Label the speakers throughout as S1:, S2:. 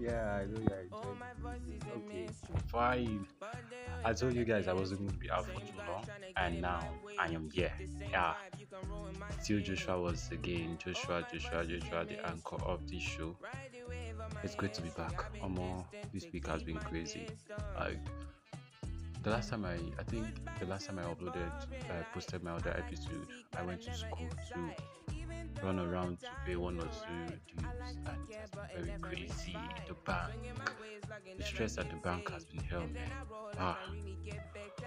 S1: yeah, I know you're. Okay, fine. I told you guys I wasn't going to be out for too long, and now I am here. Yeah. Still Joshua was again. Joshua, Joshua, Joshua, the anchor of this show. It's great to be back. Omo, this week has been crazy. Like the last time I, I think the last time I uploaded, I uh, posted my other episode. I went to school to run around to pay one or two dues, and it's very crazy. The bank, the stress at the bank has been hell, man. Ah,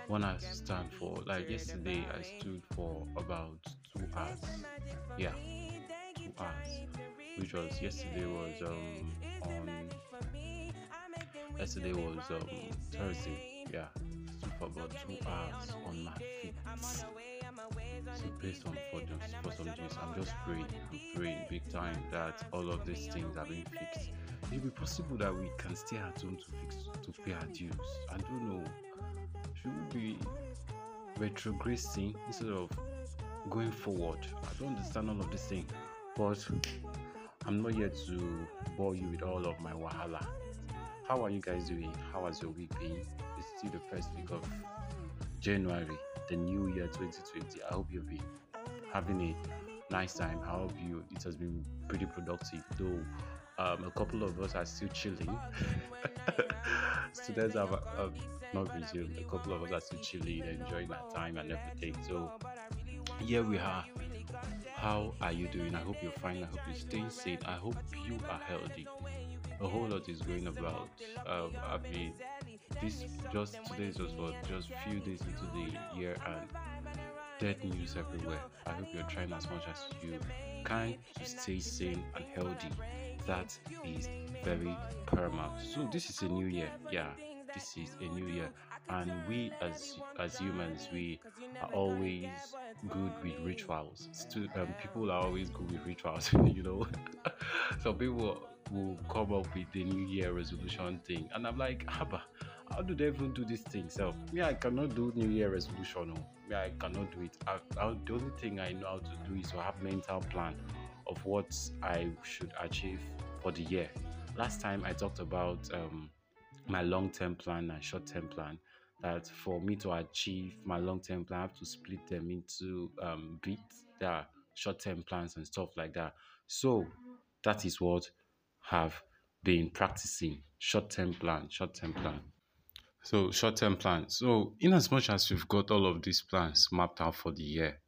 S1: one has stand for like yesterday. I stood for about two hours. Yeah, two hours, which was yesterday was um on yesterday was um Thursday. Yeah, stood for about two hours on my feet. So based on for some days, I'm just praying, I'm praying big time that all of these things are being fixed. It will be possible that we can stay at home to fix to pay our dues. I don't know. Should we be retrogressing instead of going forward? I don't understand all of this thing, but I'm not here to bore you with all of my wahala. How are you guys doing? How has your week been? It's still the first week of January, the new year 2020. I hope you've been having a nice time. I hope you it has been pretty productive, though. Um, a couple of us are still chilling. Students have not resumed. A couple of us are still chilling, enjoying our time and everything. So here we are. How are you doing? I hope you're fine. I hope you're staying safe. I hope you are healthy. A whole lot is going about. Um, I mean, this just today is just what just few days into the year and dead news everywhere. I hope you're trying as much as you can to stay sane and healthy. That is very paramount. So this is a new year. Yeah, this is a new year, and we as as humans we are always good with rituals. Stu- um, people are always good with rituals. you know, some people will come up with the New Year resolution thing, and I'm like, Haba, how do they even do this thing? So, me, I cannot do New Year resolution. No. Me, I cannot do it. I, I, the only thing I know how to do is to have mental plan of what I should achieve for the year. Last time I talked about um, my long-term plan and short-term plan. That for me to achieve my long-term plan, I have to split them into um, bits. There short-term plans and stuff like that. So that is what have been practicing short-term plan, short-term plan. So short-term plans. So in as much as we've got all of these plans mapped out for the year,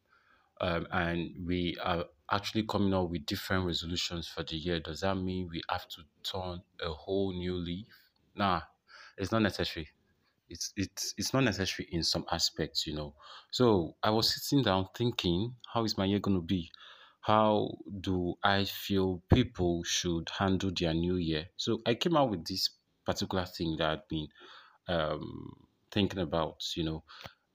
S1: um, and we are actually coming up with different resolutions for the year, does that mean we have to turn a whole new leaf? Nah, it's not necessary. It's it's it's not necessary in some aspects, you know. So I was sitting down thinking, how is my year going to be? How do I feel people should handle their new year? So I came out with this particular thing that I've been um, thinking about, you know.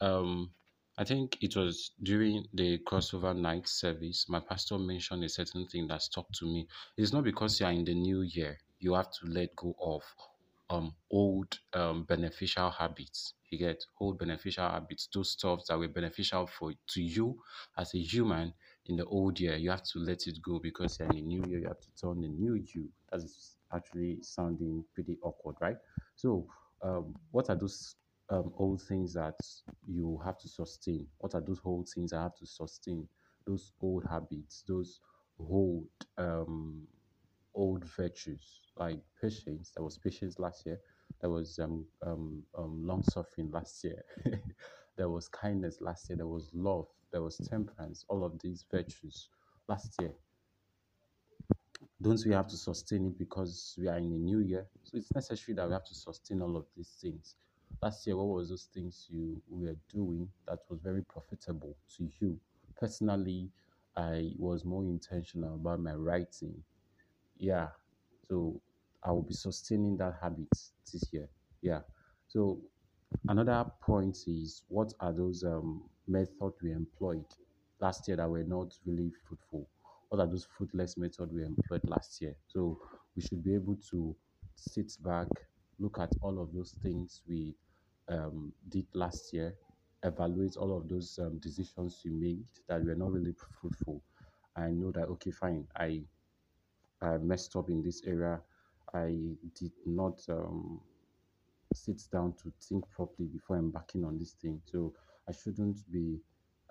S1: Um, I think it was during the crossover night service, my pastor mentioned a certain thing that stuck to me. It's not because you are in the new year, you have to let go of um old um beneficial habits. You get old beneficial habits, those stuff that were beneficial for to you as a human in the old year. You have to let it go because you're in the new year, you have to turn the new you. That's actually sounding pretty awkward, right? So um, what are those um, old things that you have to sustain? What are those old things I have to sustain? Those old habits, those old um, old virtues like patience. There was patience last year. There was um, um, um, long suffering last year. there was kindness last year. There was love. There was temperance. All of these virtues last year. Don't we have to sustain it because we are in a new year? So it's necessary that we have to sustain all of these things. Last year, what was those things you were doing that was very profitable to you? Personally, I was more intentional about my writing. Yeah, so I will be sustaining that habit this year. Yeah. So another point is what are those um, methods we employed last year that were not really fruitful? What are those fruitless methods we employed last year? So we should be able to sit back, look at all of those things we um, did last year, evaluate all of those um, decisions we made that were not really fruitful, and know that okay, fine, I I messed up in this area. I did not um, sit down to think properly before embarking on this thing. So I shouldn't be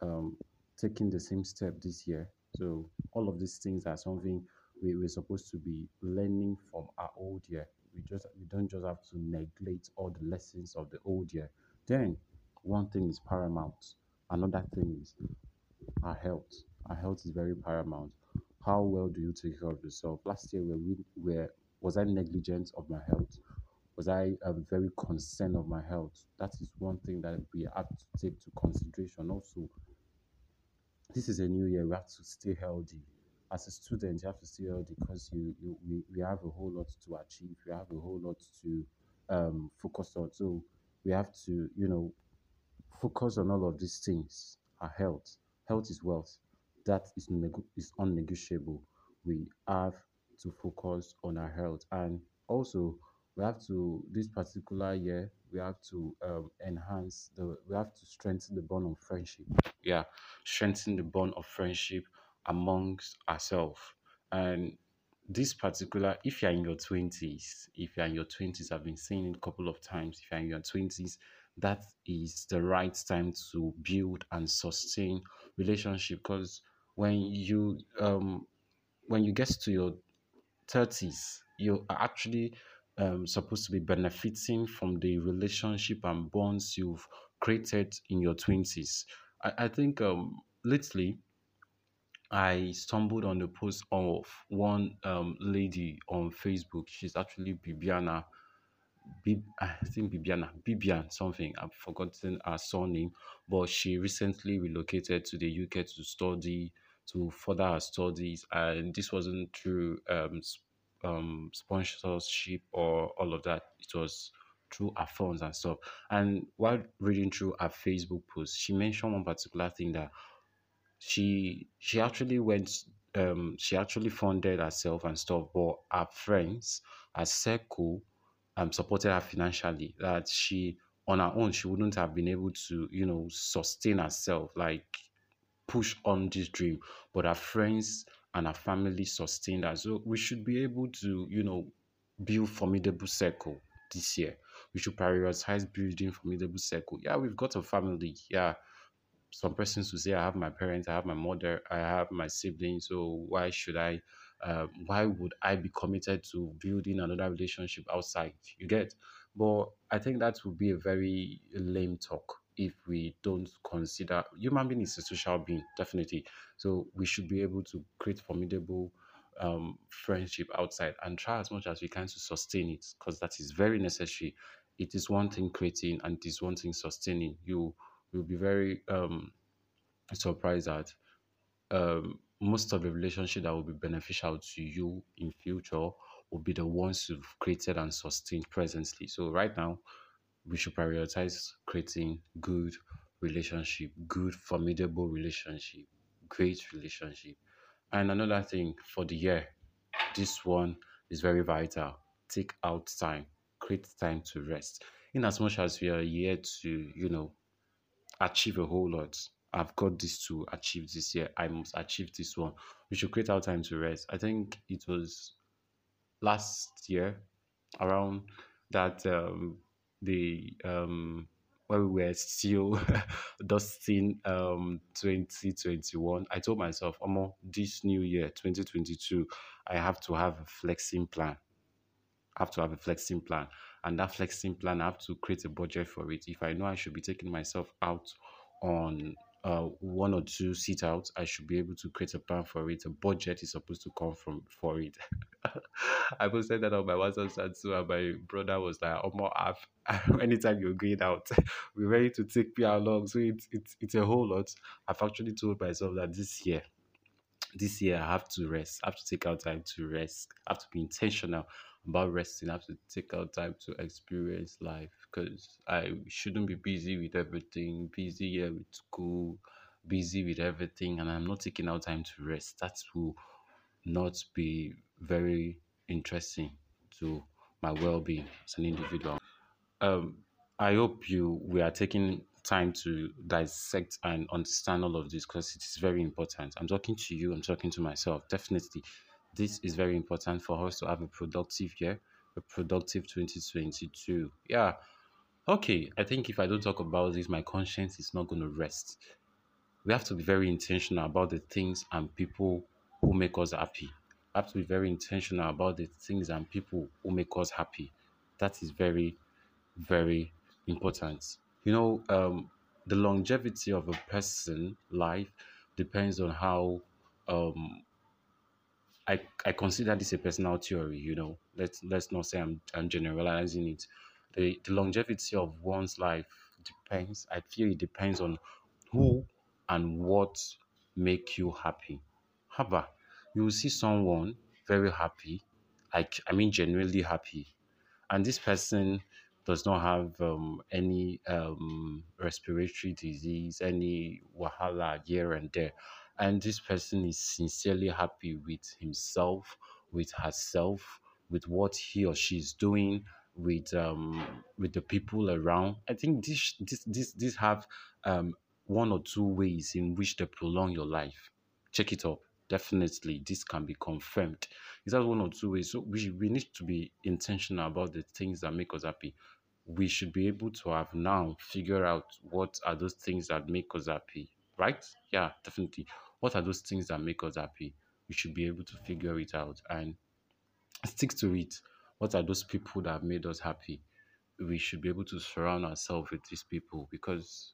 S1: um, taking the same step this year. So all of these things are something we, we're supposed to be learning from our old year. We just we don't just have to neglect all the lessons of the old year. Then one thing is paramount. Another thing is our health. Our health is very paramount. How well do you take care of yourself? Last year, were we were was I negligent of my health? Was I um, very concerned of my health? That is one thing that we have to take to consideration. Also, this is a new year. We have to stay healthy. As a student, you have to stay healthy because you, you we, we have a whole lot to achieve. We have a whole lot to um, focus on. So we have to, you know, focus on all of these things. Our health. Health is wealth. That is, neg- is unnegotiable. We have to focus on our health. And also, we have to, this particular year, we have to um, enhance the, we have to strengthen the bond of friendship. Yeah, strengthen the bond of friendship amongst ourselves. And this particular, if you're in your 20s, if you're in your 20s, I've been saying it a couple of times, if you're in your 20s, that is the right time to build and sustain relationship because when you um when you get to your 30s you are actually um, supposed to be benefiting from the relationship and bonds you've created in your 20s i, I think um lately I stumbled on the post of one um, lady on Facebook. She's actually Bibiana Bib, I think Bibiana, Bibian something. I've forgotten her surname, but she recently relocated to the UK to study, to further her studies, and this wasn't through um, um, sponsorship or all of that. It was through her funds and stuff. And while reading through her Facebook post, she mentioned one particular thing that she she actually went um she actually funded herself and stuff but her friends her circle um supported her financially. That she on her own she wouldn't have been able to you know sustain herself like push on this dream. But her friends and her family sustained her. So we should be able to you know build formidable circle this year we should prioritize building formidable circle. Yeah we've got a family. Yeah some persons will say i have my parents i have my mother i have my siblings so why should i um, why would i be committed to building another relationship outside? You get? But i think that would be a very lame talk if we don't consider human being is a social being definitely. So we should be able to create formidable um, friendship outside and try as much as we can to sustain it because that is very necessary it is one thing creating and it is one thing sustaining you will be very um surprised that um most of the relationship that will be beneficial to you in future will be the ones you've created and sustained presently. So right now we should prioritize creating good relationship, good formidable relationship, great relationship. And another thing for the year, this one is very vital. Take out time, create time to rest. In as much as we are here to, you know, achieve a whole lot. I've got this to achieve this year. I must achieve this one. We should create our time to rest. I think it was last year around that um the um when we were still dusting um 2021 i told myself Omo, this new year 2022 i have to have a flexing plan have to have a flexing plan. And that flexing plan, I have to create a budget for it. If I know I should be taking myself out on uh, one or two sit outs, I should be able to create a plan for it. A budget is supposed to come from for it. I posted that on my WhatsApp too, and my brother was like, "Oh, more I've, anytime you're going out, we're ready to take me along." So it's it's it's a whole lot. I've actually told myself that this year this year I have to rest. I have to take out time to rest. I have to be intentional about resting. I have to take out time to experience life because I shouldn't be busy with everything, busy here with school, busy with everything, and I'm not taking out time to rest. That will not be very interesting to my well-being as an individual um, I hope you we are taking time to dissect and understand all of this because it is very important. I'm talking to you, I'm talking to myself. Definitely, this is very important for us to have a productive year, a productive 2022. Yeah. Okay, I think if I don't talk about this, my conscience is not going to rest. We have to be very intentional about the things and people who make us happy. We have to be very intentional about the things and people who make us happy. That is very, very important. You know, um, the longevity of a person life depends on how um, I, I consider this a personal theory, you know. Let's let's not say I'm I'm generalizing it. The the longevity of one's life depends. I feel it depends on who and what make you happy. However, you will see someone very happy, like I mean genuinely happy, and this person does not have um, any um, respiratory disease, any wahala here and there. And this person is sincerely happy with himself, with herself, with what he or she is doing, with um, with the people around. I think this this this this have um, one or two ways in which they prolong your life. Check it up. Definitely, this can be confirmed. Is that one or two ways? So we, we need to be intentional about the things that make us happy we should be able to have now figure out what are those things that make us happy, right? Yeah, definitely. What are those things that make us happy? We should be able to figure it out and stick to it. What are those people that have made us happy? We should be able to surround ourselves with these people because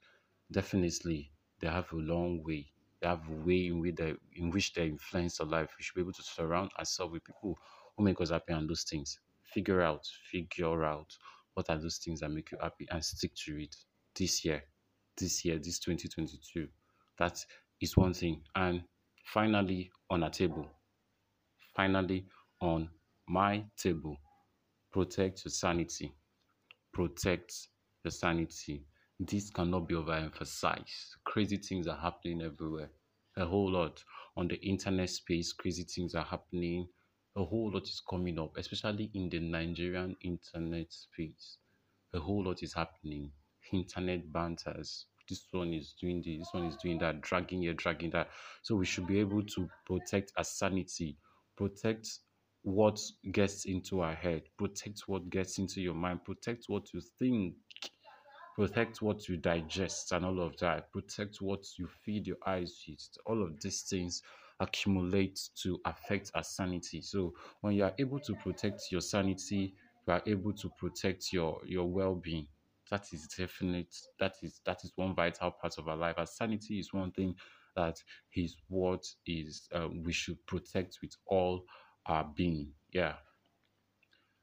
S1: definitely they have a long way. They have a way in which they in which they influence our life. We should be able to surround ourselves with people who make us happy and those things. Figure out, figure out what are those things that make you happy and stick to it this year this year this 2022 that is one thing and finally on a table. Finally on my table protect your sanity. Protect your sanity. This cannot be overemphasized. Crazy things are happening everywhere. A whole lot. On the internet space crazy things are happening. A whole lot is coming up, especially in the Nigerian internet space. A whole lot is happening. Internet banters. This one is doing this, this one is doing that, dragging here, dragging that. So we should be able to protect our sanity, protect what gets into our head, protect what gets into your mind, protect what you think protect what you digest and all of that protect what you feed your eyes with. All of these things accumulate to affect our sanity. So when you are able to protect your sanity you are able to protect your your well-being that is definite that is that is one vital part of our life our sanity is one thing that that is what is um, we should protect with all our being yeah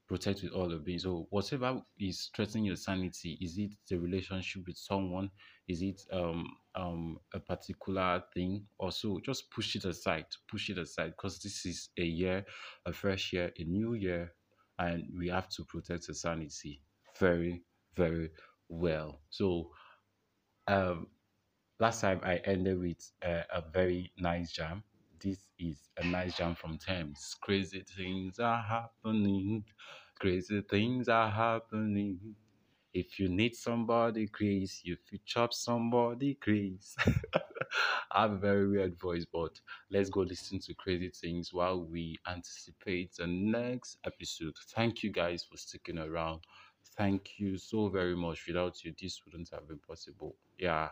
S1: protect with all of being So whatever is threatening your sanity, is it the relationship with someone? Is it um um a particular thing? Also, just push it aside. Push it aside because this is a year, a fresh year, a new year, and we have to protect the sanity very, very well. So um last time I ended with uh, a very nice jam this is a nice jam from Tems. Crazy things are happening. Crazy things are happening. If you need somebody crazy, if you chop somebody crazy. I have a very weird voice, but let's go listen to crazy things while we anticipate the next episode. Thank you guys for sticking around. Thank you so very much. Without you, this wouldn't have been possible. Yeah.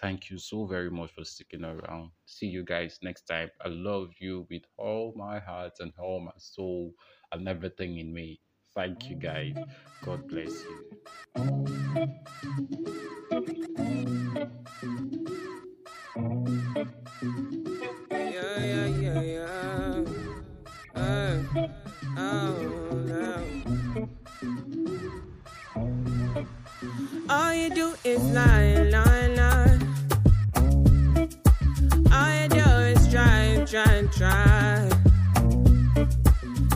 S1: Thank you so very much for sticking around. See you guys next time. I love you with all my heart and all my soul and everything in me. Thank you guys. God bless you.
S2: Try, try, try.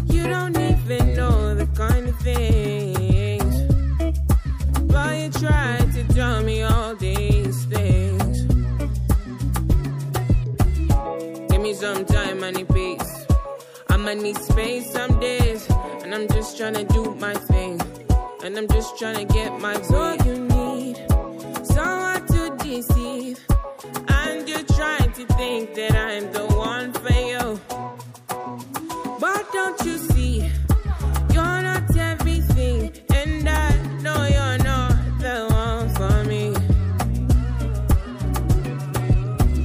S2: You don't even know the kind of things. But you try to me all these things. Give me some time, I need peace. I'ma need space some days. And I'm just trying to do my thing. And I'm just trying to get my all deceive. And you're trying to think that I'm the one for you. But don't you see? You're not everything, and I know you're not the one for me.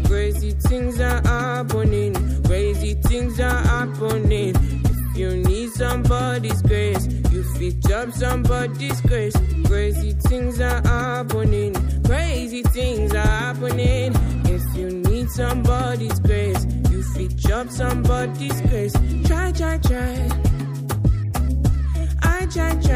S2: Crazy things are happening, crazy things are happening. If you need somebody's grace, you fit up somebody's grace. Crazy things are somebody's grace. Try, try, try. I try, try.